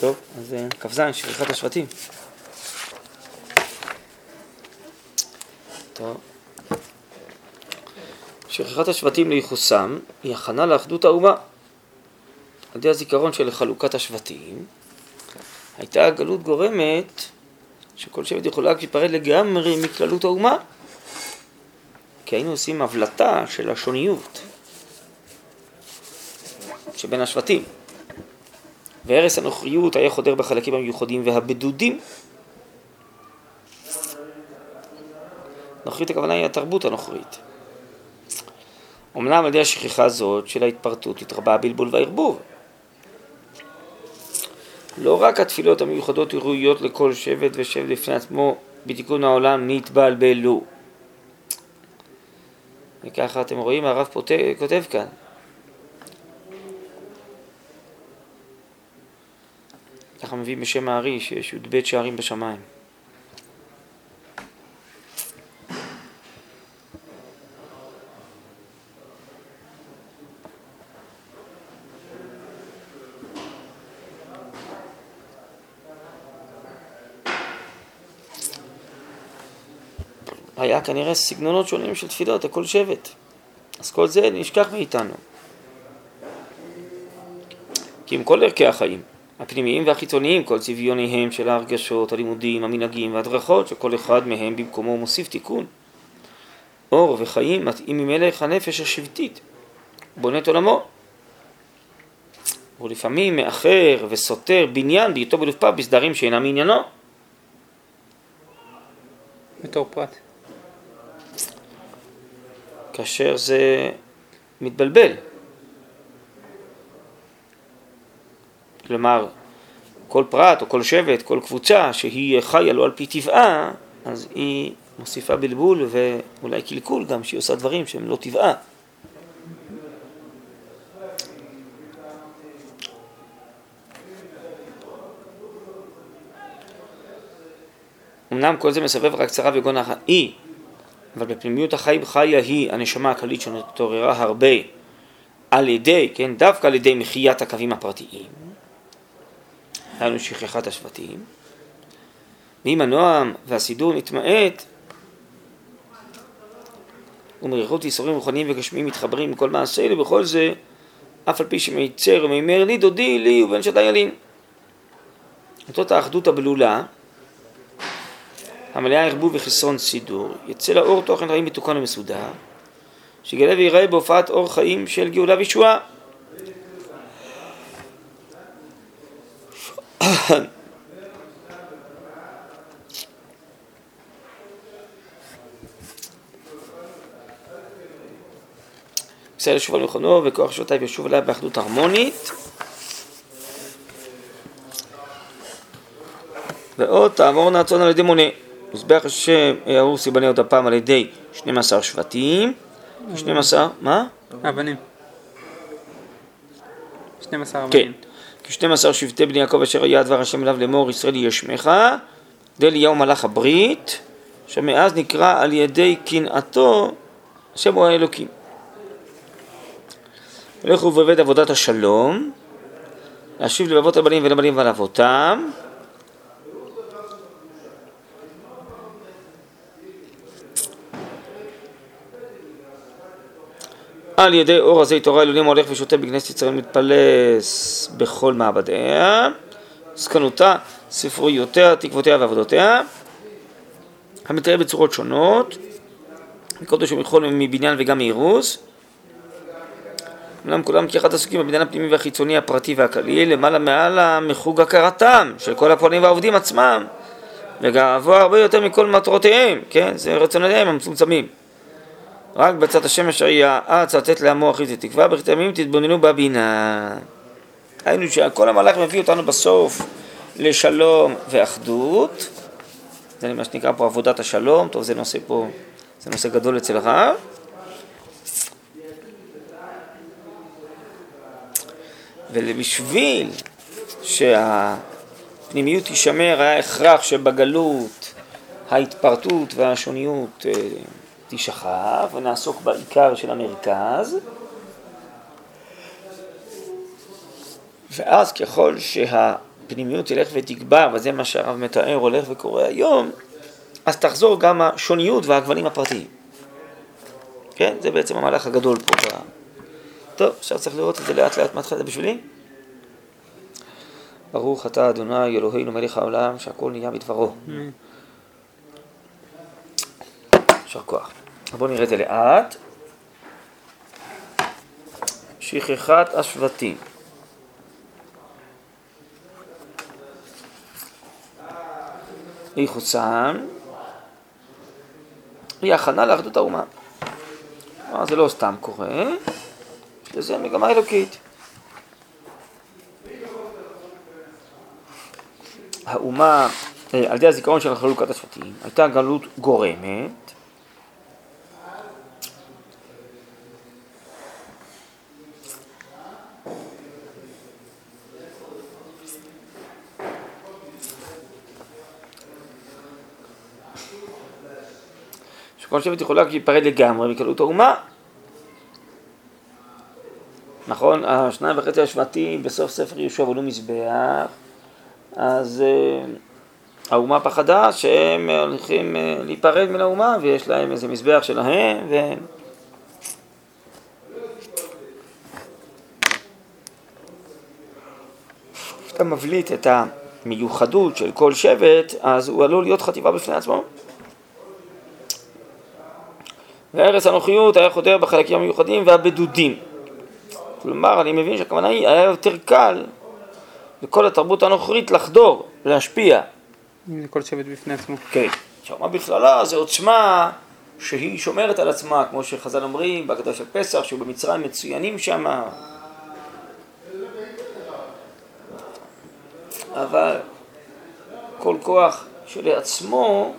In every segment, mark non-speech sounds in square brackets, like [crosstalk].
טוב, אז אה, כ"ז, שכחת השבטים. טוב. שכחת השבטים לייחוסם היא הכנה לאחדות האומה. על ידי הזיכרון של חלוקת השבטים, הייתה הגלות גורמת שכל שבט יכולה להיפרד לגמרי מכללות האומה. כי היינו עושים הבלטה של השוניות שבין השבטים. והרס הנוכריות היה חודר בחלקים המיוחדים והבדודים. נוכרית הכוונה היא התרבות הנוכרית. אמנם על ידי השכיחה הזאת של ההתפרטות התרבה הבלבול והערבוב. לא רק התפילות המיוחדות ראויות לכל שבט ושבט לפני עצמו בתיקון העולם נתבלבלו. וככה אתם רואים, הרב כותב כאן, ככה מביא בשם הארי שיש י"ב שערים בשמיים. היה כנראה סגנונות שונים של תפילות לכל שבט. אז כל זה נשכח מאיתנו. כי עם כל ערכי החיים, הפנימיים והחיצוניים, כל צביוניהם של ההרגשות, הלימודים, המנהגים והדרכות, שכל אחד מהם במקומו מוסיף תיקון. אור וחיים מתאים ממלך הנפש השבטית, בונה את עולמו. ולפעמים מאחר וסותר בניין בעיתו בלופה בסדרים שאינם עניינו. בתור פרט. כאשר זה מתבלבל. כלומר, כל פרט או כל שבט, כל קבוצה שהיא חיה לא על פי טבעה, אז היא מוסיפה בלבול ואולי קלקול גם, שהיא עושה דברים שהם לא טבעה. אמנם כל זה מסבב רק צרה וגונה היא, אבל בפנימיות החי חיה היא הנשמה הכללית שנתעוררה הרבה על ידי, כן, דווקא על ידי מחיית הקווים הפרטיים. היה לנו שכחת השבטים, ואם הנועם והסידור נתמעט, ומריחות ייסורים רוחניים וגשמיים מתחברים מכל מעשה אלו, בכל זה, אף על פי שמיצר ומימר לי דודי לי ובן שדי ילין. אותות האחדות הבלולה, המלאה ערבוב וחסרון סידור, יצא לאור תוכן חיים מתוקן ומסודר, שיגלה ויראה בהופעת אור חיים של גאולה וישועה. ישראל ישוב על מכונו וכוח שעותיו ישוב עליה באחדות הרמונית ועוד תעבור נעצון על ידי מונה מזבח השם ארוסי בנה עוד הפעם על ידי 12 שבטים 12, מה? אבנים. 12 אבנים. כן כי שבטי בני יעקב אשר היה דבר השם אליו לאמור ישראל יהיה שמך דאליהו מלאך הברית שמאז נקרא על ידי קנאתו השם הוא האלוקים הולך ובעבד עבודת השלום, להשיב לבבות הבנים ולבנים ועל אבותם. על ידי אור הזה תורה אלוהים הולך ושותה בכנסת ישראל מתפלס בכל מעבדיה, זקנותה, ספרויותיה, תקוותיה ועבודותיה, המתאר בצורות שונות, מקודש ומחול מבניין וגם מאירוס, אמנם כולם כאחד עסוקים בבניין הפנימי והחיצוני הפרטי והכללי, למעלה מעל מחוג הכרתם של כל הפועלים והעובדים עצמם, וגאווה הרבה יותר מכל מטרותיהם, כן? זה רצונותיהם המצומצמים. רק בצד השמש היא האץ לתת לעמו אחרית ותקווה, בכתמים תתבוננו בבינה. היינו שכל המהלך מביא אותנו בסוף לשלום ואחדות, זה מה שנקרא פה עבודת השלום, טוב זה נושא פה, זה נושא גדול אצל הרב. ובשביל שהפנימיות תישמר היה הכרח שבגלות ההתפרטות והשוניות אה, תשכב ונעסוק בעיקר של המרכז ואז ככל שהפנימיות תלך ותגבר, וזה מה שהרב מתאר הולך וקורה היום, אז תחזור גם השוניות והגוונים הפרטיים. כן? זה בעצם המהלך הגדול פה. טוב, עכשיו צריך לראות את זה לאט לאט מהתחלה, זה בשבילי? ברוך אתה אדוני אלוהינו מלך העולם שהכל נהיה בדברו. יישר כוח. בואו נראה את זה לאט. שכחת השבטים. איחוסם היא הכנה לאחדות האומה. זה לא סתם קורה, יש לזה מגמה אלוקית. האומה, אה, על ידי הזיכרון של חלוקת השבטים, הייתה גלות גורמת, שכל שבט יכולה להיפרד לגמרי מקלות האומה. נכון, השניים וחצי השבטים בסוף ספר יהושע בנו מזבח, אז uh, האומה פחדה שהם הולכים uh, להיפרד מן האומה ויש להם איזה מזבח שלהם ו... כשאתה מבליט את המיוחדות של כל שבט, אז הוא עלול להיות חטיבה בפני עצמו. והרס הנוחיות היה חודר בחלקים המיוחדים והבדודים. כלומר, אני מבין שהכוונה היא, היה יותר קל לכל התרבות הנוכרית לחדור, להשפיע. לכל שבט בפני עצמו. כן. עכשיו, מה בכללה זה עוצמה שהיא שומרת על עצמה, כמו שחז"ל אומרים בהגדה של פסח, שהוא במצרים מצוינים שם. אבל כל כוח שלעצמו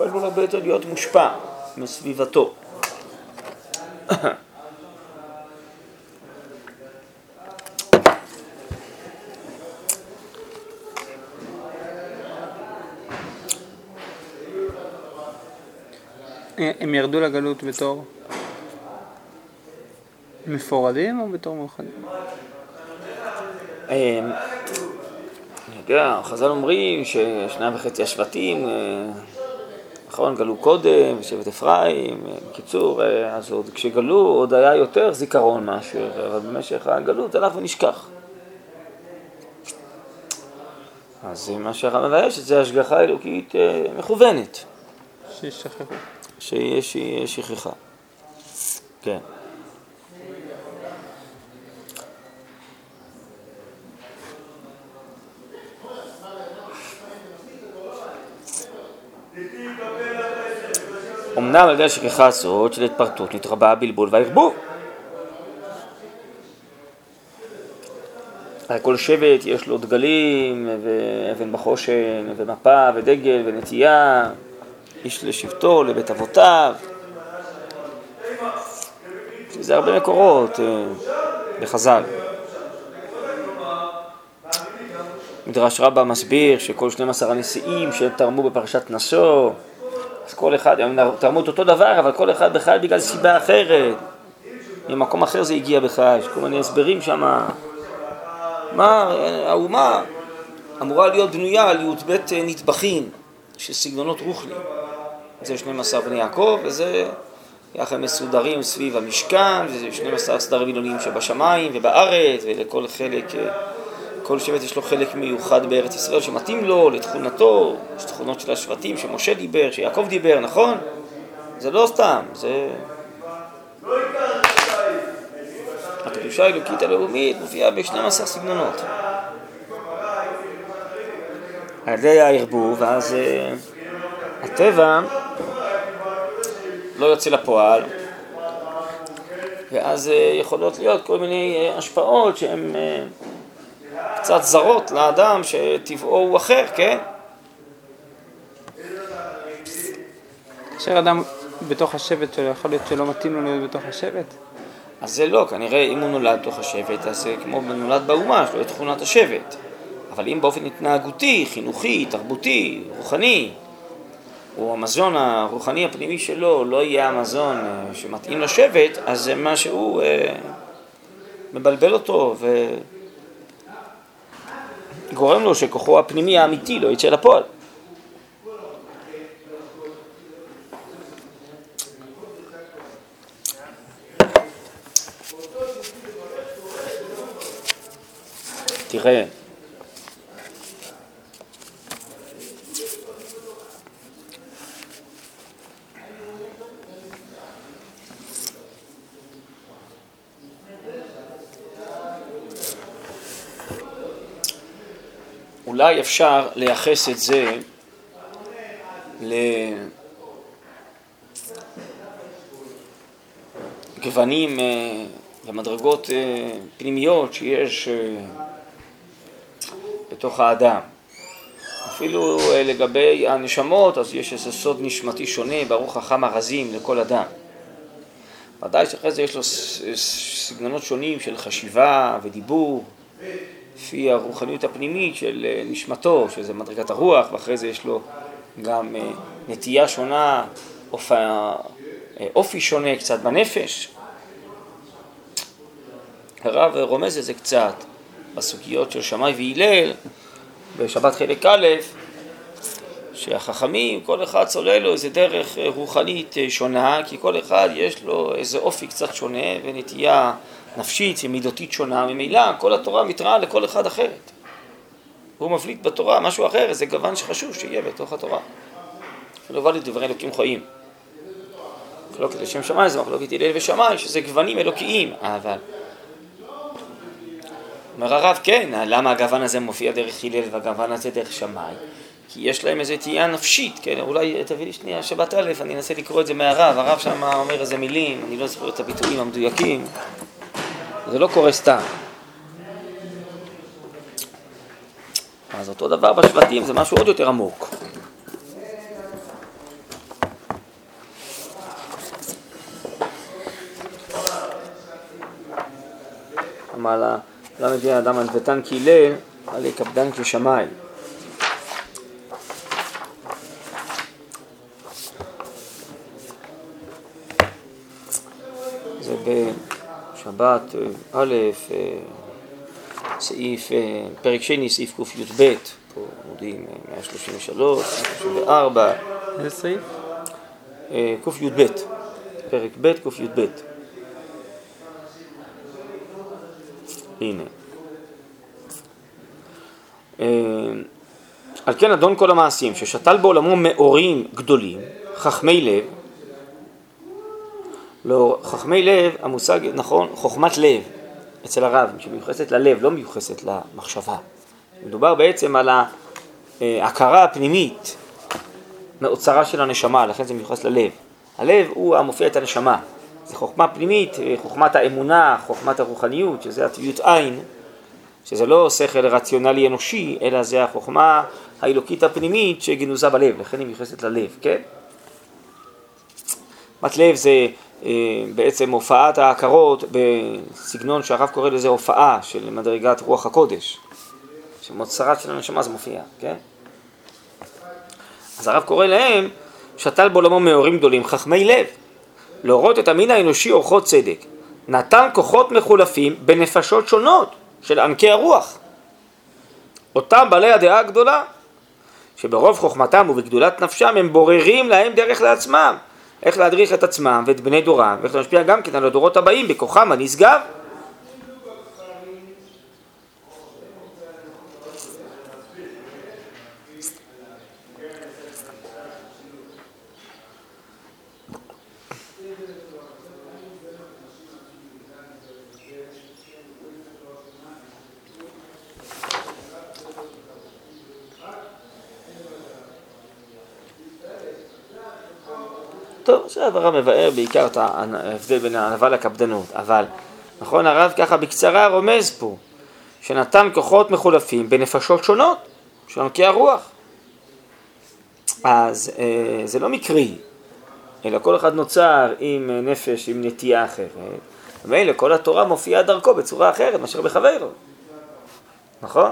עלול הרבה יותר להיות מושפע מסביבתו. הם ירדו לגלות בתור מפורדים או בתור מאוחדים? אמ, אני יודע, חז"ל אומרים ששניים וחצי השבטים, אה, נכון, גלו קודם, שבט אפרים, אה, בקיצור, אה, אז עוד כשגלו עוד היה יותר זיכרון מאשר, אבל במשך הגלות הלך ונשכח. אז מה שהרב מבייש זה השגחה אלוקית מכוונת. שישכחו. שיש שכחה. כן. אמנם על ידי השכחה הזאת של התפרטות נתרבה הבלבול והערבוב. כל שבט יש לו דגלים, ואבן בחושן, ומפה, ודגל, ונטייה, איש לשבטו, לבית אבותיו. זה הרבה מקורות אה, בחז"ל. מדרש רבה מסביר שכל 12 הנשיאים שהם תרמו בפרשת נשוא, אז כל אחד, הם תרמו את אותו דבר, אבל כל אחד בכלל בגלל סיבה אחרת. ממקום אחר זה הגיע בכלל, יש כל מיני הסברים שם. מה, האומה אמורה להיות בנויה על י"ב נטבחים של סגנונות רוחני. זה 12 בני יעקב, וזה ככה מסודרים סביב המשכן, וזה 12 סדרי מילונים שבשמיים ובארץ, ולכל חלק, כל שבט יש לו חלק מיוחד בארץ ישראל שמתאים לו, לתכונתו, יש תכונות של השבטים שמשה דיבר, שיעקב דיבר, נכון? זה לא סתם, זה... הקדושה האלוקית הלאומית מופיעה ב-12 סגנונות. על ידי הערבוב, ואז אה, הטבע לא יוצא לפועל, ואז אה, יכולות להיות כל מיני אה, השפעות שהן קצת זרות לאדם שטבעו הוא אחר, כן? כאשר אדם בתוך השבט שלו, יכול להיות שלא מתאים לו להיות בתוך השבט? אז זה לא, כנראה אם הוא נולד בתוך השבט, אז זה כמו נולד באומה, יש לו את תכונת השבט. אבל אם באופן התנהגותי, חינוכי, תרבותי, רוחני, או המזון הרוחני הפנימי שלו לא יהיה המזון אה, שמתאים לשבט, אז זה משהו, אה, מבלבל אותו וגורם לו שכוחו הפנימי האמיתי לא יצא לפועל. תראה, אולי אפשר לייחס את זה לגוונים אה, ומדרגות אה, פנימיות שיש אה, בתוך האדם. אפילו לגבי הנשמות, אז יש איזה סוד נשמתי שונה, ברוך חכם הרזים לכל אדם. ודאי שאחרי זה יש לו סגנונות שונים של חשיבה ודיבור, לפי הרוחניות הפנימית של אה, נשמתו, שזה מדרגת הרוח, ואחרי זה יש לו גם אה, נטייה שונה, אופי, אה, אופי שונה קצת בנפש. הרב רומז את זה קצת בסוגיות של שמאי והלל, בשבת חלק א', שהחכמים, כל אחד צולל לו איזה דרך רוחנית שונה, כי כל אחד יש לו איזה אופי קצת שונה ונטייה נפשית ומידותית שונה, ממילא כל התורה מתראה לכל אחד אחרת. הוא מבליט בתורה משהו אחר, איזה גוון שחשוב שיהיה בתוך התורה. לא בא לדברי אלוקים חיים. מחלוקת לשם שמיים זה מחלוקת הלל ושמיים, שזה גוונים אלוקיים, אבל... אומר הרב, כן, למה הגוון הזה מופיע דרך הלל והגוון הזה דרך שמיים? כי יש להם איזו תהייה נפשית, כן, אולי תביא לי שנייה שבת א', אני אנסה לקרוא את זה מהרב, הרב שם אומר איזה מילים, אני לא זוכר את הביטויים המדויקים. זה לא קורה סתם. אז אותו דבר בשבטים, זה משהו עוד יותר עמוק. אמר למה מביא האדם ענוותן קילל, עלי קפדן כשמיים. זה ב... שבת אה, א', אה, סעיף, אה, פרק שני, סעיף קי"ב, פה עומדים 133, 134. איזה סעיף? קי"ב, פרק ב', קי"ב. הנה. על כן אדון כל המעשים, ששתל בעולמו מאורים גדולים, חכמי לב, לא, חכמי לב, המושג, נכון, חוכמת לב אצל הרב, שמיוחסת ללב, לא מיוחסת למחשבה. מדובר בעצם על ההכרה הפנימית מאוצרה של הנשמה, לכן זה מיוחס ללב. הלב הוא המופיע את הנשמה. זה חוכמה פנימית, חוכמת האמונה, חוכמת הרוחניות, שזה הטבעיות עין, שזה לא שכל רציונלי אנושי, אלא זה החוכמה האלוקית הפנימית שגנוזה בלב, לכן היא מיוחסת ללב, כן? חוכמת לב זה אה, בעצם הופעת ההכרות בסגנון שהרב קורא לזה הופעה של מדרגת רוח הקודש, שמוצרת של הנשמה זה מופיע, כן? אז הרב קורא להם, שתל בעולמו מאורים גדולים, חכמי לב, להורות את המין האנושי אורחות צדק, נתן כוחות מחולפים בנפשות שונות של ענקי הרוח. אותם בעלי הדעה הגדולה, שברוב חוכמתם ובגדולת נפשם הם בוררים להם דרך לעצמם, איך להדריך את עצמם ואת בני דורם, ואיך להשפיע גם כן על הדורות הבאים בכוחם הנשגב. טוב, עכשיו הרב מבאר בעיקר את ההבדל בין הענווה לקפדנות, אבל נכון הרב ככה בקצרה רומז פה, שנתן כוחות מחולפים בנפשות שונות של עמקי הרוח. אז אה, זה לא מקרי, אלא כל אחד נוצר עם נפש, עם נטייה אחרת, ומילא כל התורה מופיעה דרכו בצורה אחרת מאשר בחברו, נכון?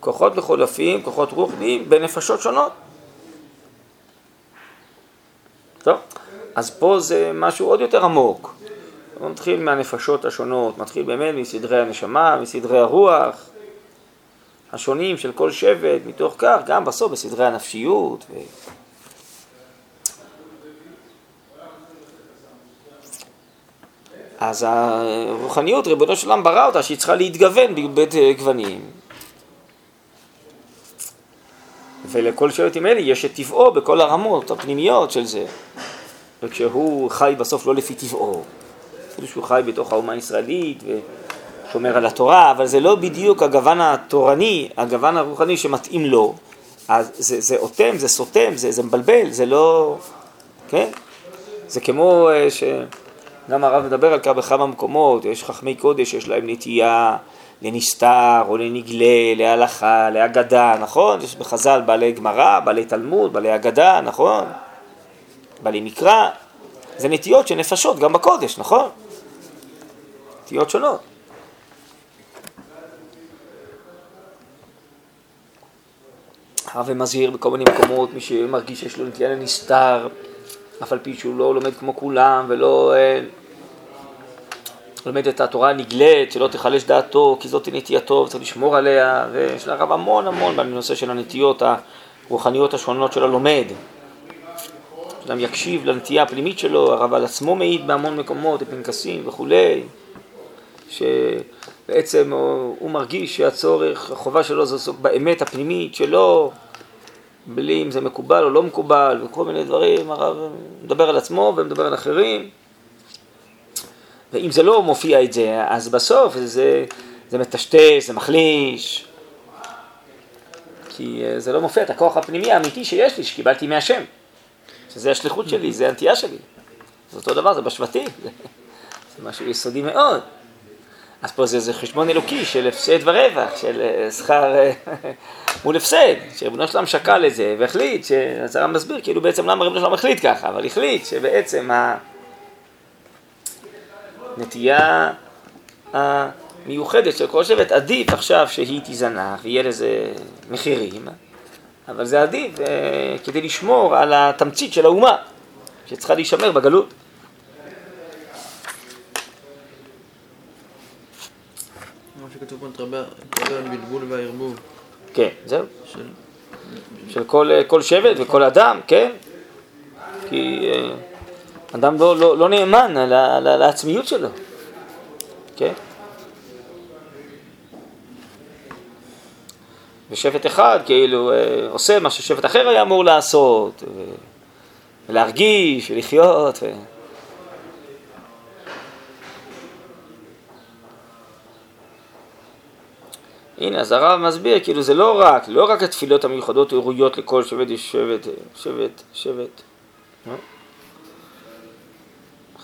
כוחות מחולפים, כוחות רוחניים בנפשות שונות. טוב, אז פה זה משהו עוד יותר עמוק. הוא מתחיל מהנפשות השונות, מתחיל באמת מסדרי הנשמה, מסדרי הרוח השונים של כל שבט, מתוך כך גם בסוף בסדרי הנפשיות. ו... אז הרוחניות, ריבונו של עולם ברא אותה שהיא צריכה להתגוון בבית גוונים. ולכל שבט עם אלה יש את טבעו בכל הרמות הפנימיות של זה. וכשהוא חי בסוף לא לפי טבעו, אפילו שהוא חי בתוך האומה הישראלית ושומר על התורה, אבל זה לא בדיוק הגוון התורני, הגוון הרוחני שמתאים לו. אז זה, זה אוטם, זה סותם, זה, זה מבלבל, זה לא... כן? זה כמו אה, שגם הרב מדבר על כך בכמה מקומות, יש חכמי קודש שיש להם נטייה לנסתר או לנגלה, להלכה, להגדה, נכון? יש בחז"ל בעלי גמרא, בעלי תלמוד, בעלי אגדה, נכון? בעלי מקרא, זה נטיות של נפשות גם בקודש, נכון? נטיות שונות. הרב מזהיר בכל מיני מקומות, מי שמרגיש שיש לו נטייה לנסתר, אף על פי שהוא לא לומד כמו כולם ולא אה, לומד את התורה הנגלית, שלא תחלש דעתו, כי זאת נטייתו וצריך לשמור עליה, ויש לרב המון המון בנושא של הנטיות הרוחניות השונות של הלומד. אדם יקשיב לנטייה הפנימית שלו, הרב על עצמו מעיד בהמון מקומות, בפנקסים וכולי, שבעצם הוא, מרגיש שהצורך, החובה שלו זה באמת הפנימית שלו, בלי אם זה מקובל או לא מקובל וכל מיני דברים, הרב מדבר על עצמו ומדבר על אחרים. ואם זה לא מופיע את זה, אז בסוף זה, זה מטשטש, זה מחליש. כי אה, זה לא מופיע את הכוח הפנימי האמיתי שיש לי, שקיבלתי מהשם. שזה השליחות שלי, זה הנטייה שלי. זה אותו דבר, זה בשבטים. [laughs] זה משהו יסודי מאוד. אז פה זה, זה חשבון אלוקי של הפסד ורווח, של אה, שכר אה, [laughs] מול הפסד, שריבונו שלם שקל את זה והחליט, הרב מסביר כאילו בעצם למה ריבונו שלם החליט ככה, אבל החליט שבעצם הנטייה המיוחדת של כל שבט עדיף עכשיו שהיא תיזנח ויהיה לזה מחירים, אבל זה עדיף אה, כדי לשמור על התמצית של האומה שצריכה להישמר בגלות. שכתוב פה, נתרבה על בלבול והערבוב. כן, זהו. של, של כל, כל שבט וכל אדם, כן? כי אה, אדם לא, לא, לא נאמן לעצמיות שלו, כן? ושבט אחד כאילו אה, עושה מה ששבט אחר היה אמור לעשות, ולהרגיש ולחיות. ו... הנה, אז הרב מסביר, כאילו זה לא רק, לא רק התפילות המיוחדות ראויות לכל שבט, יש שבט, שבט, שבט.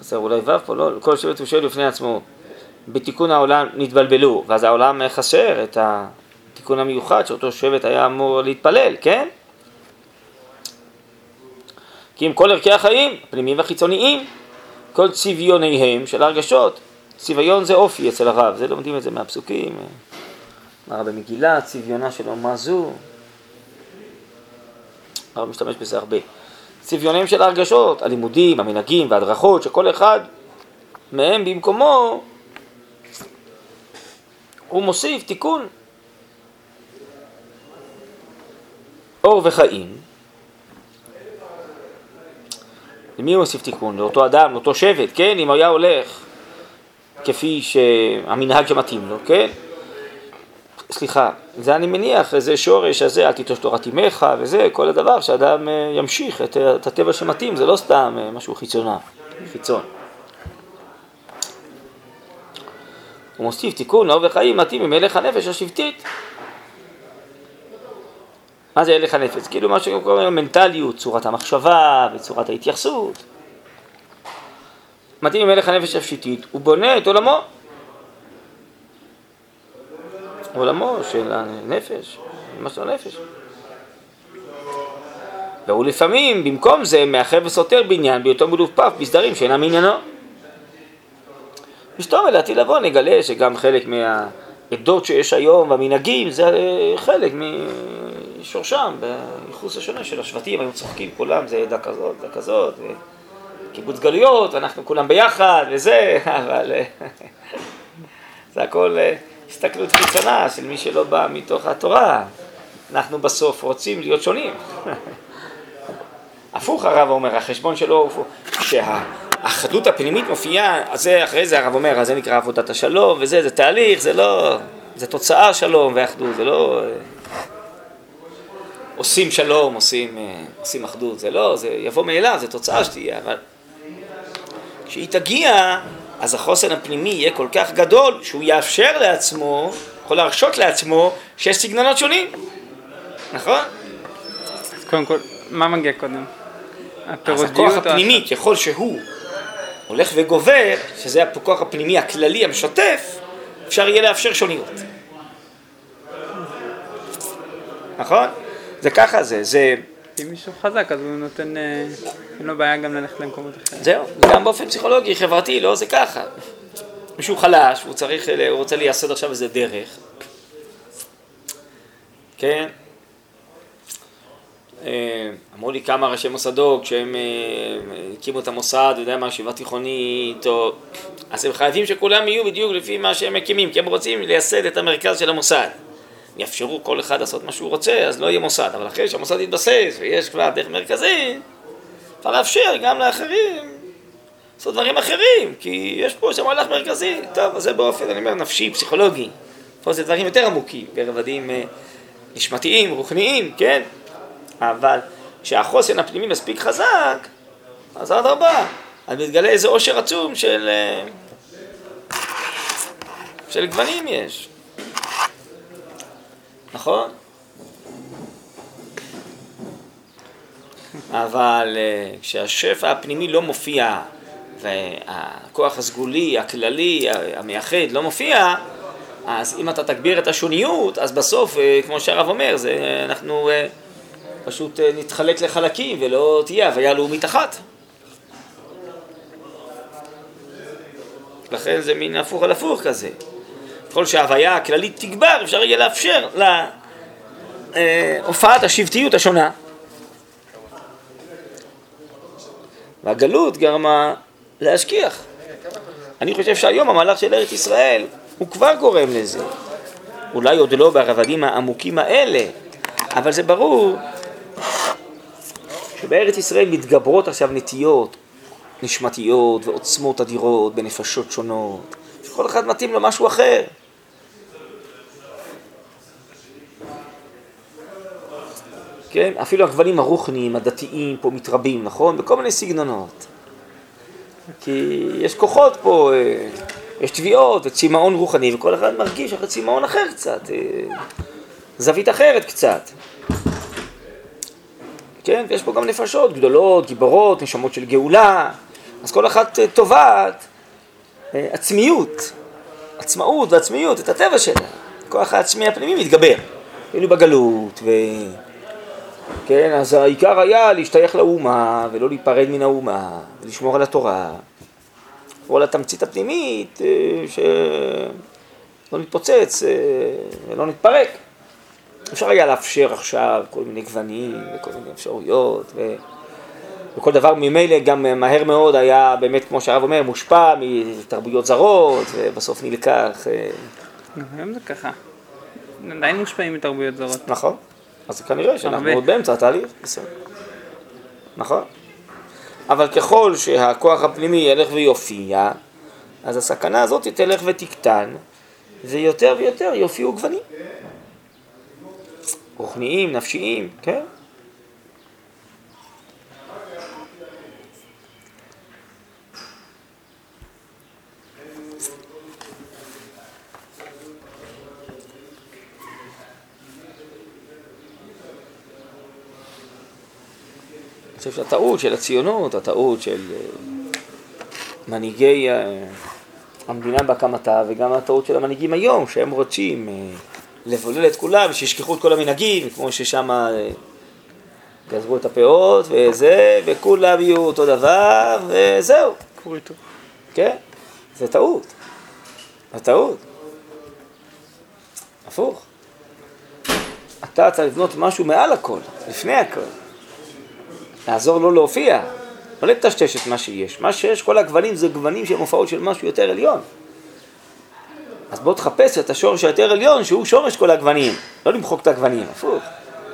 חסר אולי ו' פה, לא, כל שבט הוא שואל לפני עצמו. בתיקון העולם נתבלבלו, ואז העולם חסר את התיקון המיוחד שאותו שבט היה אמור להתפלל, כן? כי עם כל ערכי החיים, הפנימיים והחיצוניים, כל צביוניהם של הרגשות. צביון זה אופי אצל הרב, זה לומדים את זה מהפסוקים. הרב במגילה, צביונה של אומה זו. הרב משתמש בזה הרבה. צביונים של הרגשות, הלימודים, המנהגים וההדרכות, שכל אחד מהם במקומו הוא מוסיף תיקון. אור וחיים. למי הוא מוסיף תיקון? לאותו אדם, לאותו שבט, כן? אם היה הולך כפי שהמנהג שמתאים לו, כן? סליחה, זה אני מניח, זה שורש הזה, אל תיטוש תורת אמך וזה, כל הדבר, שאדם אה, ימשיך את, את הטבע שמתאים, זה לא סתם אה, משהו חיצונה, חיצון. הוא מוסיף תיקון לאור וחיים מתאים עם הלך הנפש השבטית. מה זה הלך הנפש? כאילו מה שקוראים מנטליות, צורת המחשבה וצורת ההתייחסות. מתאים עם הלך הנפש השבטית, הוא בונה את עולמו. עולמו של הנפש, מה של הנפש. והוא לפעמים, במקום זה, מאחר וסותר בעניין, בהיותו מלופף בסדרים שאינם עניינו. משתום ולעתיד לבוא נגלה שגם חלק מהעדות שיש היום והמנהגים זה חלק משורשם, בייחוס השונה של השבטים, היו צוחקים כולם, זה עדה כזאת, עדה כזאת, קיבוץ גלויות, אנחנו כולם ביחד וזה, [laughs] אבל אה, [laughs] זה הכל אה, הסתכלות חיצונה של מי שלא בא מתוך התורה. אנחנו בסוף רוצים להיות שונים. [laughs] הפוך הרב אומר, החשבון שלו הוא שהאחדות הפנימית מופיעה, אז זה אחרי זה הרב אומר, אז זה נקרא עבודת השלום וזה, זה תהליך, זה לא, זה תוצאה שלום ואחדות, זה לא אה, עושים שלום, עושים, אה, עושים אחדות, זה לא, זה יבוא מאליו, זה תוצאה שתהיה, אבל כשהיא תגיע, אז החוסן הפנימי יהיה כל כך גדול שהוא יאפשר לעצמו, יכול להרשות לעצמו שיש סגנונות שונים, נכון? אז קודם כל, מה מגיע קודם? אז הכוח או הפנימי, ככל שהוא הולך וגובר, שזה הכוח הפנימי הכללי המשתף, אפשר יהיה לאפשר שוניות. נכון? זה ככה זה, זה, אם מישהו חזק אז הוא נותן, אה, אין לו בעיה גם ללכת למקומות אחרים. זהו, גם באופן פסיכולוגי, חברתי, לא זה ככה. מישהו חלש, הוא צריך, הוא רוצה לייסד עכשיו איזה דרך, כן? אה, אמרו לי כמה ראשי מוסדות, כשהם אה, הקימו את המוסד, יודע מה, ישיבה תיכונית, או... אז הם חייבים שכולם יהיו בדיוק לפי מה שהם מקימים, כי הם רוצים לייסד את המרכז של המוסד. יאפשרו כל אחד לעשות מה שהוא רוצה, אז לא יהיה מוסד, אבל אחרי שהמוסד יתבסס ויש כבר דרך מרכזית, אפשר לאפשר גם לאחרים לעשות דברים אחרים, כי יש פה שם מהלך מרכזי. טוב, אז זה באופן, אני אומר, נפשי, פסיכולוגי. פה זה דברים יותר עמוקים, ברבדים אה, נשמתיים, רוחניים, כן? אבל כשהחוסן הפנימי מספיק חזק, אז אדרבה, אז מתגלה איזה עושר עצום של, אה, של גוונים יש. נכון? אבל אה, כשהשפע הפנימי לא מופיע והכוח הסגולי, הכללי, המייחד לא מופיע, אז אם אתה תגביר את השוניות, אז בסוף, אה, כמו שהרב אומר, זה, אנחנו אה, פשוט נתחלק לחלקים ולא תהיה הוויה לאומית אחת. לכן זה מין הפוך על הפוך כזה. ככל שההוויה הכללית תגבר, אפשר יהיה לאפשר להופעת השבטיות השונה. והגלות גרמה להשכיח. אני חושב שהיום המהלך של ארץ ישראל הוא כבר גורם לזה. אולי עוד לא ברבדים העמוקים האלה, אבל זה ברור שבארץ ישראל מתגברות עכשיו נטיות נשמתיות ועוצמות אדירות בנפשות שונות, שכל אחד מתאים לו משהו אחר. כן? אפילו הגוונים הרוחניים, הדתיים פה מתרבים, נכון? בכל מיני סגנונות. כי יש כוחות פה, אה, יש תביעות וצמאון רוחני, וכל אחד מרגיש אחרי צמאון אחר קצת, אה, זווית אחרת קצת. כן? ויש פה גם נפשות גדולות, גיבורות, נשמות של גאולה, אז כל אחת אה, תובעת עצמיות, עצמאות ועצמיות, את הטבע שלה. הכוח העצמי הפנימי מתגבר. היינו בגלות, ו... כן, אז העיקר היה להשתייך לאומה ולא להיפרד מן האומה ולשמור על התורה או על התמצית הפנימית אה, שלא נתפוצץ אה, ולא נתפרק. אפשר היה לאפשר עכשיו כל מיני גוונים וכל מיני אפשרויות ו... וכל דבר ממילא גם מהר מאוד היה באמת, כמו שהרב אומר, מושפע מתרבויות זרות ובסוף נלקח. אה, היום זה ככה. עדיין מושפעים מתרבויות זרות. נכון. אז כנראה שאנחנו עוד באמצע התהליך, בסדר. נכון? אבל ככל שהכוח הפנימי ילך ויופיע, אז הסכנה הזאת תלך ותקטן, ויותר ויותר יופיעו גוונים. רוחניים, נפשיים, כן? חושב שהטעות של הציונות, הטעות של אה, מנהיגי אה, המדינה בהקמתה וגם הטעות של המנהיגים היום, שהם רוצים אה, לבולל את כולם, שישכחו את כל המנהגים, כמו ששם גזרו את הפאות וזה, וכולם יהיו אותו דבר, וזהו. כן, זה טעות. זה טעות. הפוך. אתה צריך לבנות משהו מעל הכל, לפני הכל. לעזור לו להופיע, לא לטשטש את מה שיש. מה שיש, כל הגוונים זה גוונים שהם הופעות של משהו יותר עליון. אז בוא תחפש את השורש היותר עליון, שהוא שורש כל הגוונים. לא למחוק את הגוונים, הפוך.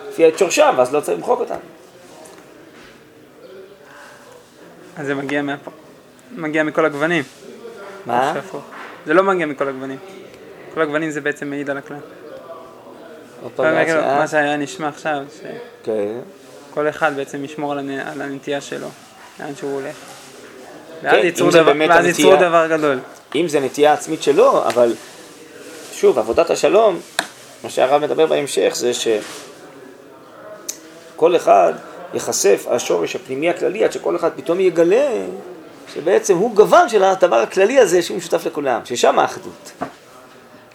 לפי את שורשם, אז לא צריך למחוק אותם. אז זה מגיע, מה... מגיע מכל הגוונים. מה? זה לא מגיע מכל הגוונים. כל הגוונים זה בעצם מעיד על הכלל. אה? מה שהיה נשמע עכשיו, כן. שכל אחד בעצם ישמור על הנ- על הנטייה שלו, לאן שהוא הולך. ואז כן, ייצרו דבר- ואז ייצרו הנטייה- דבר גדול. אם זה נטייה עצמית שלו, אבל שוב, עבודת השלום, מה שהרב מדבר בהמשך זה שכל אחד ייחשף השורש הפנימי הכללי עד שכל אחד פתאום יגלה שבעצם הוא גוון של הדבר הכללי הזה שהוא משותף לכולם, ששם האחדות.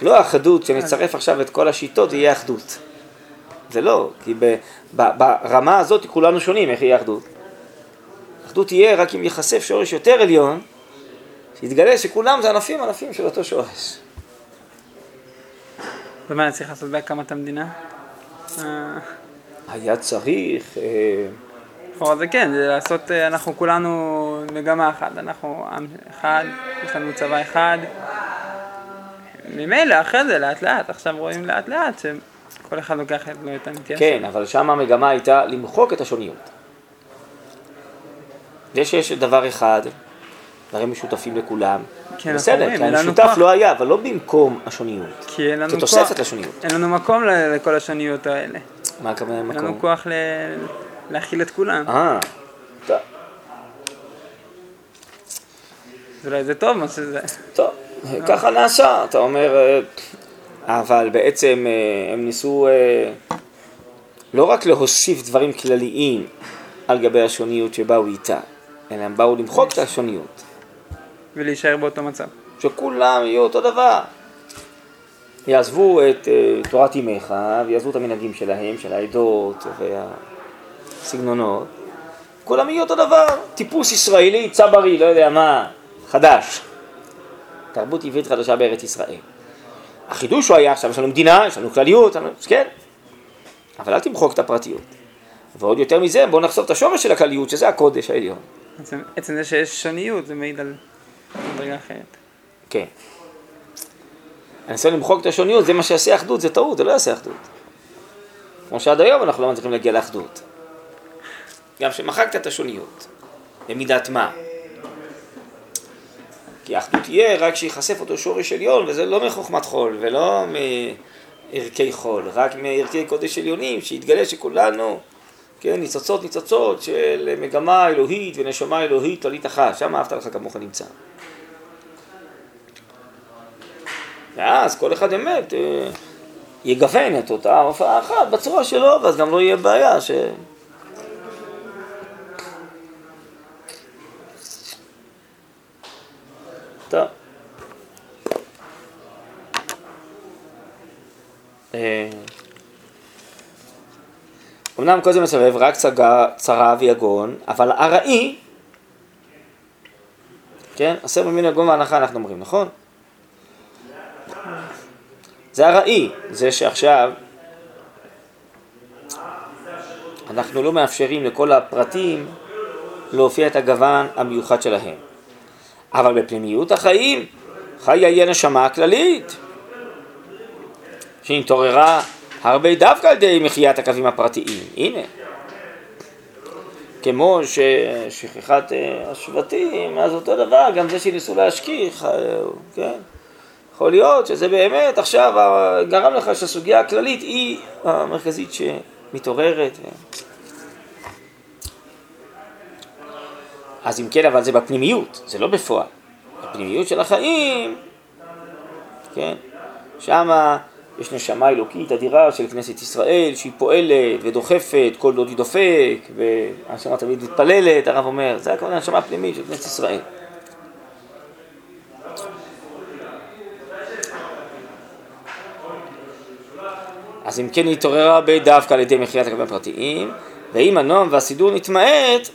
לא האחדות, שנצרף עכשיו את כל השיטות, יהיה אחדות. זה לא, כי ב, ב, ברמה הזאת כולנו שונים, איך יהיה אחדות? אחדות תהיה רק אם ייחשף שורש יותר עליון, שיתגלה שכולם זה ענפים ענפים של אותו שורש. ומה, צריך לעשות בהקמת המדינה? אה, היה צריך, אה, לכאורה זה כן, זה לעשות, אה, אנחנו כולנו מגמה אחת, אנחנו עם אחד, יש לנו צבא אחד. ממילא, אחרי זה, לאט לאט, עכשיו רואים לאט לאט שכל אחד לוקח את- לו את הנטייה שלו. כן, אבל שם המגמה הייתה למחוק את השוניות. זה שיש דבר אחד, דברים משותפים לכולם, כן, בסדר, כי המשותף. לא היה, אבל לא במקום השוניות. כי אין לנו זה כוח, תוספת לשוניות. אין לנו מקום לכל השוניות האלה. מה הכוונה אין לנו מקום? כוח. להכיל את כולם. אה, טוב, אולי זה טוב מה שזה. טוב, ככה נעשה, אתה אומר, אה, אבל בעצם אה, הם ניסו אה, לא רק להוסיף דברים כלליים על גבי השוניות שבאו איתה, אלא הם באו למחוק את השוניות. ולהישאר באותו מצב. שכולם יהיו אותו דבר. יעזבו את uh, תורת אמך ויעזבו את המנהגים שלהם, של העדות והסגנונות. כולם יהיו אותו דבר. טיפוס ישראלי, צברי, לא יודע מה, חדש. תרבות עברית חדשה בארץ ישראל. החידוש הוא היה, עכשיו יש לנו מדינה, יש לנו כלליות, לנו- כן, אבל אל תמחוק את הפרטיות. ועוד יותר מזה, בואו נחשוף את השורש של הכלליות, שזה הקודש העליון. עצם, עצם זה שיש שוניות זה מעיד על מדרגה אחרת. כן. הניסיון למחוק את השוניות, זה מה שיעשה אחדות, זה טעות, זה לא יעשה אחדות. כמו שעד היום אנחנו לא מצליחים להגיע לאחדות. גם שמחקת את השוניות. במידת מה? כי האחדות תהיה רק כשיחשף אותו שורש עליון, וזה לא מחוכמת חול, ולא מערכי חול, רק מערכי קודש עליונים, שיתגלה שכולנו, כן, ניצוצות ניצוצות של מגמה אלוהית ונשמה אלוהית כללית אחת, שם אהבת לך כמוך נמצא. ואז כל אחד באמת אה, יגוון את אותה הופעה אחת בצורה שלו, ואז גם לא יהיה בעיה ש... טוב. אה, אמנם כל זה מסבב רק צגה, צרה ויגון, אבל ארעי, כן, עשר ממין יגון והנחה אנחנו אומרים, נכון? זה ארעי, זה שעכשיו אנחנו לא מאפשרים לכל הפרטים להופיע את הגוון המיוחד שלהם. אבל בפנימיות החיים חיה היא הנשמה הכללית, שהתעוררה הרבה דווקא על ידי מחיית הקווים הפרטיים. הנה. כמו ששכחת אה, השבטים, אז אותו דבר, גם זה שניסו להשכיח, אה, כן? יכול להיות שזה באמת עכשיו אה, גרם לך שהסוגיה הכללית היא המרכזית שמתעוררת. אז אם כן, אבל זה בפנימיות, זה לא בפועל. בפנימיות של החיים, כן, שמה יש נשמה אלוקית אדירה של כנסת ישראל, שהיא פועלת ודוחפת, כל דודי דופק, והנשמה תמיד מתפללת, הרב אומר, זה הכוונה הנשמה הפנימית של כנסת ישראל. אז אם כן היא התעוררה דווקא על ידי מחיית הקווים הפרטיים, ואם הנועם והסידור נתמעט,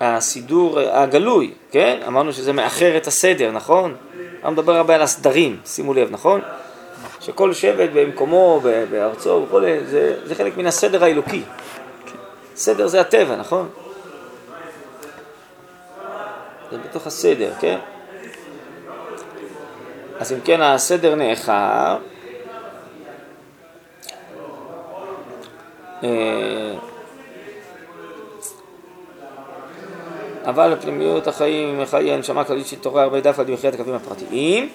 הסידור הגלוי, כן? אמרנו שזה מאחר את הסדר, נכון? אני מדבר הרבה על הסדרים, שימו לב, נכון? שכל שבט במקומו, בארצו וכו', זה, זה חלק מן הסדר האלוקי. סדר זה הטבע, נכון? זה בתוך הסדר, כן? אז אם כן הסדר נאחר, אה, אבל פנימיות החיים, חיי הנשמה הכללית של תורה הרבה דף על במחיית הקווים הפרטיים.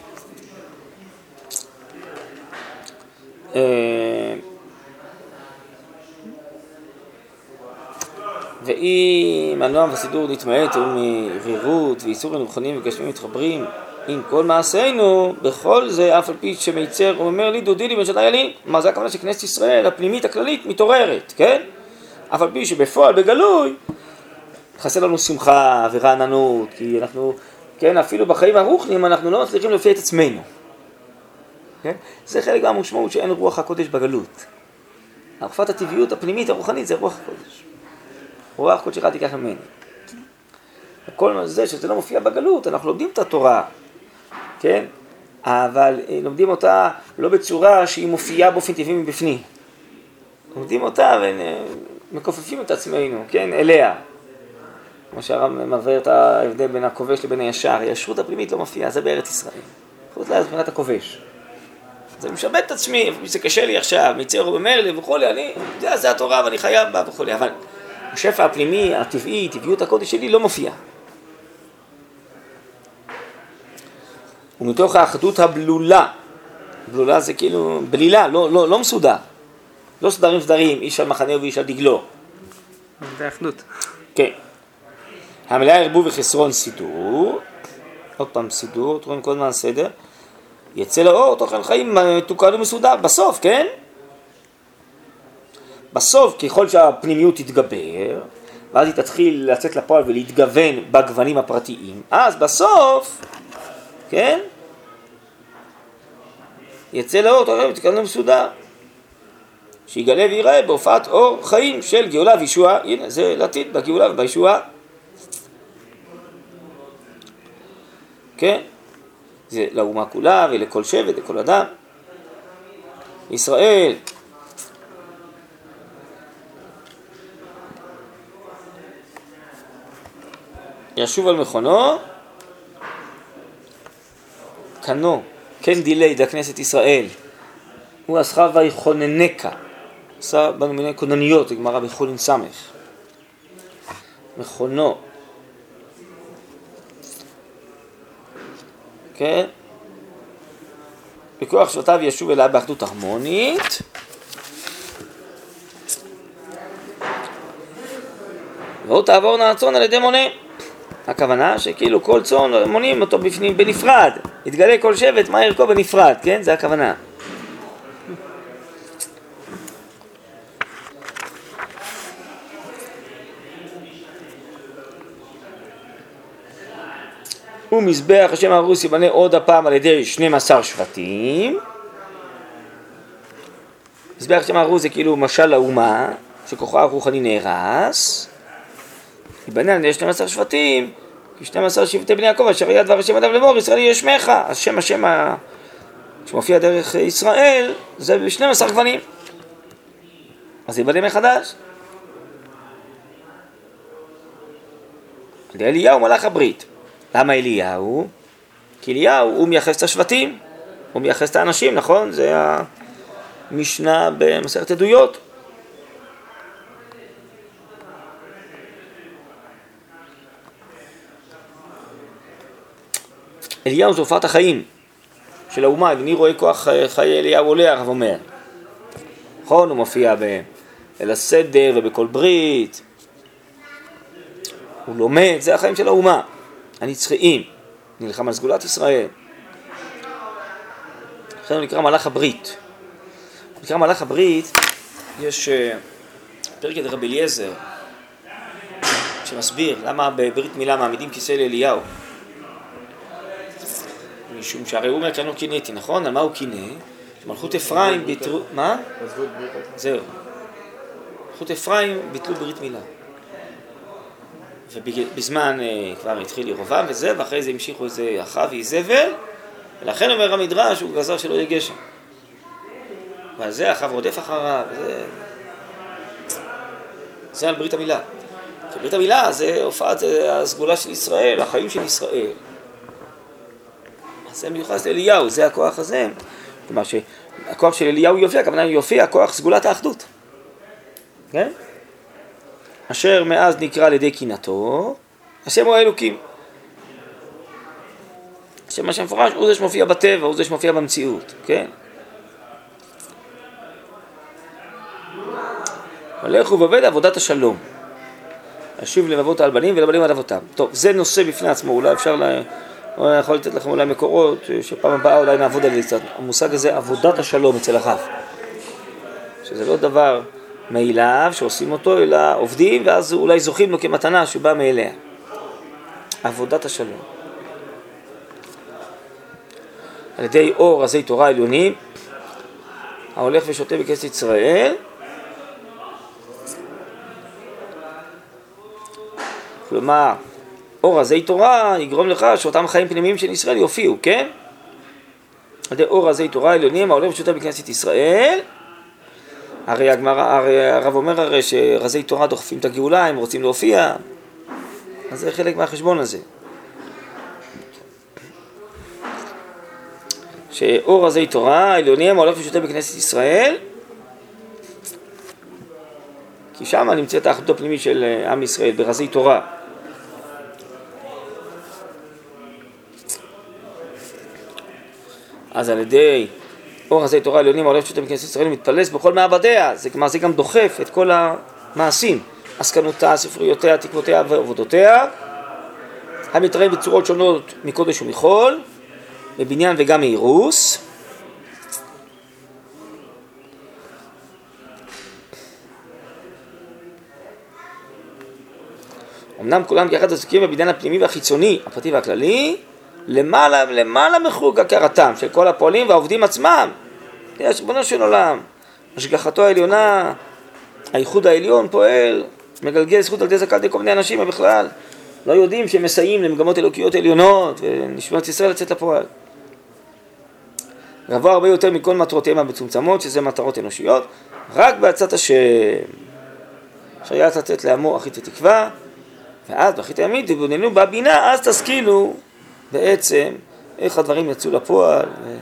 אה, ואם הנועם והסידור נתמעט ומרירות ואיסורים רוחניים וגשמים מתחברים עם כל מעשינו, בכל זה אף על פי שמיצר אומר לי דודי לי בן שנה ילין, כלומר זה הכוונה שכנסת ישראל הפנימית הכללית מתעוררת, כן? אף על פי שבפועל בגלוי חסר לנו שמחה ורעננות, כי אנחנו, כן, אפילו בחיים הרוחניים אנחנו לא מצליחים להופיע את עצמנו. כן? זה חלק מהמשמעות שאין רוח הקודש בגלות. ערפת הטבעיות הפנימית הרוחנית זה רוח הקודש. רוח קודשך תיקח ממני. כל זה שזה לא מופיע בגלות, אנחנו לומדים את התורה, כן? אבל אה, לומדים אותה לא בצורה שהיא מופיעה באופן טבעי מבפנים. לומדים אותה ומכופפים את עצמנו, כן? אליה. כמו שהרב מבאר את ההבדל בין הכובש לבין הישר, הישרות הפנימית לא מופיעה, זה בארץ ישראל. חוץ לארץ מבחינת הכובש. אז אני משבט את עצמי, זה קשה לי עכשיו, מצר ובמרלי וכולי, אני, זה, זה התורה ואני חייב בה וכולי, אבל השפע הפנימי, הטבעי, טבעיות הקודש שלי לא מופיע. ומתוך האחדות הבלולה, בלולה זה כאילו בלילה, לא, לא, לא מסודר, לא סדרים סדרים, איש על מחנהו ואיש על דגלו. זה אחדות. כן. המלאה ערבוב וחסרון סידור, עוד פעם סידור, אתם רואים כל הזמן סדר, יצא לאור תוכן חיים מתוקן ומסודר, בסוף, כן? בסוף, ככל שהפנימיות תתגבר, ואז היא תתחיל לצאת לפועל ולהתגוון בגוונים הפרטיים, אז בסוף, כן? יצא לאור תוכן מתוקן ומסודר. שיגלה ויראה בהופעת אור חיים של גאולה וישועה, הנה זה לעתיד בגאולה ובישועה. כן? זה לאומה כולה ולכל שבט, לכל אדם. ישראל ישוב על מכונו, קנו, כן דילי דכנסת ישראל, הוא אסחה ויכוננקה, עשה בנו מיני כונניות, זה גמרא בחולין סמך. מכונו, כן? בכוח שבטיו ישוב אליו באחדות הרמונית. ועוד תעבורנה הצאן על ידי מונה. הכוונה שכאילו כל צאן מונים אותו בפנים בנפרד. יתגלה כל שבט מה ערכו בנפרד, כן? זה הכוונה. ומזבח השם הרוס ייבנה עוד הפעם על ידי 12 שבטים. מזבח השם הרוס זה כאילו משל לאומה, שכוחה הרוחני נהרס. ייבנה על ידי 12 שבטים, כי 12 שבטי בני יעקב אשר היה דבר השם אדם לאמור ישראל יהיה שמך, אז שם השם ה... שמופיע דרך ישראל זה ב-12 גוונים. אז ייבנה מחדש. על ידי אליהו מלאך הברית. למה אליהו? כי אליהו הוא מייחס את השבטים, הוא מייחס את האנשים, נכון? זה המשנה במסכת עדויות. אליהו זה הופעת החיים של האומה, אני רואה כוח חיי אליהו עולה, הרב אומר. נכון, הוא מופיע בליל הסדר ובכל ברית, הוא לומד, זה החיים של האומה. הנצחיים, נלחם על סגולת ישראל. לכן הוא נקרא מלאך הברית. הוא נקרא מלאך הברית, יש אה, פרק את רבי אליעזר, שמסביר למה בברית מילה מעמידים כיסא לאליהו. משום שהרי הוא אומר כאן הוא קינאתי, נכון? על מה הוא קינא? מלכות אפרים ביטלו... מה? זהו. מלכות אפרים ביטלו ברית מילה. ובזמן אה, כבר התחיל ירובעם וזה, ואחרי זה המשיכו איזה אחאב ואיזבל, ולכן אומר המדרש, הוא גזר שלא יהיה גשם. ועל זה אחאב רודף אחריו, וזה... זה על ברית המילה. כי ברית המילה זה הופעת אה, הסגולה של ישראל, החיים של ישראל. זה מיוחס לאליהו, זה הכוח הזה. כלומר שהכוח של אליהו יופיע, הכוונה יופיע כוח סגולת האחדות. כן? אשר מאז נקרא על ידי קנאתו, השם הוא האלוקים. השם שמפורש הוא זה שמופיע בטבע, הוא זה שמופיע במציאות, כן? הולך ובעובד עבודת השלום. להשיב לבבות על בנים ולבנים על אבותם. טוב, זה נושא בפני עצמו, אולי אפשר, לה... אולי יכול לתת לכם אולי מקורות, שפעם הבאה אולי נעבוד על זה קצת. המושג הזה, עבודת השלום אצל הרב. שזה לא דבר מאליו שעושים אותו, אלא עובדים ואז אולי זוכים לו כמתנה שבאה מאליה. עבודת השלום. על ידי אור רזי תורה עליונים, ההולך ושותה בכנסת ישראל, כלומר, אור רזי תורה יגרום לך שאותם חיים פנימיים של ישראל יופיעו, כן? על ידי אור רזי תורה עליונים, ההולך ושותה בכנסת ישראל, הרי הגמרא, הרי הרב אומר הרי שרזי תורה דוחפים את הגאולה, הם רוצים להופיע, אז זה חלק מהחשבון הזה. שאור רזי תורה, עליונים, ההולך ושותה בכנסת ישראל, כי שם נמצאת האחדות הפנימית של עם ישראל, ברזי תורה. אז על ידי אור רזי תורה עליונים, ההולך ושותה בכנסת ישראל, מתפלס בכל מעבדיה, זה כלומר זה גם דוחף את כל המעשים, עסקנותה, ספריותיה, תקוותיה ועבודותיה, המתראים בצורות שונות מקודש ומחול, מבניין וגם מאירוס. אמנם כולם כאחד עסוקים בבניין הפנימי והחיצוני, הפרטי והכללי, למעלה למעלה מחוג הכרתם של כל הפועלים והעובדים עצמם. יש ריבונו של עולם, השגחתו העליונה, האיחוד העליון פועל, מגלגל זכות על ידי זכת כל מיני אנשים בכלל לא יודעים שהם מסייעים למגמות אלוקיות עליונות ונשמעת ישראל לצאת לפועל. גבוה הרבה יותר מכל מטרותיהם המצומצמות, שזה מטרות אנושיות, רק בעצת השם. שהיה לתת לעמו אחית ותקווה, ואז באחית הימית תבוננו בבינה, אז תשכילו בעצם איך הדברים יצאו לפועל. ו...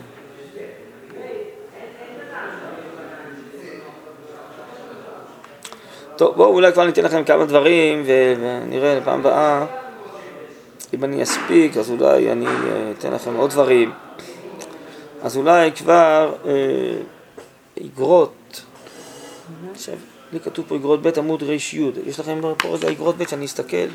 טוב, בואו אולי כבר ניתן לכם כמה דברים ונראה לפעם הבאה. אם אני אספיק אז אולי אני אה, אתן לכם עוד דברים. אז אולי כבר אה, איגרות. עכשיו, לי כתוב פה איגרות ב' עמוד ר' י' יש לכם פה רגע איגרות ב' שאני אסתכל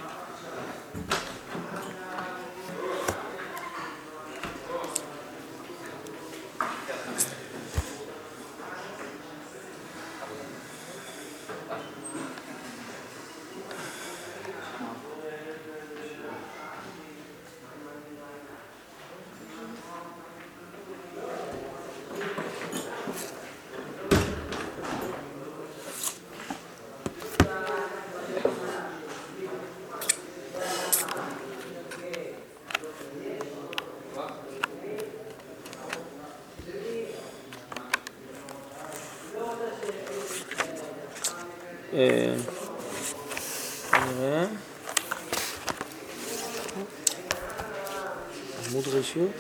אה, נראה. רשות.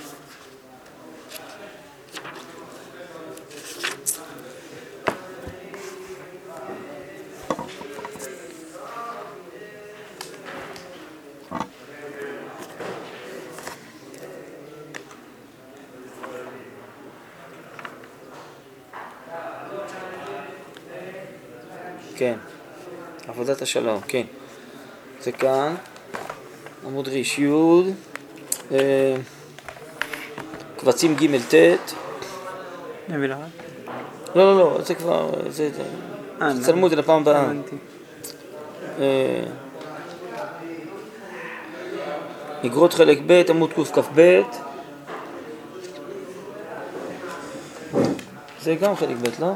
כן, עבודת השלום, כן. זה כאן, עמוד ריש י', קבצים ג' ט'. נביא לך? לא, לא, לא, זה כבר, זה, אה, תצלמו את זה לפעם הבאה. הבנתי. אה, אגרות חלק ב', עמוד קכ"ב. זה גם חלק ב', לא?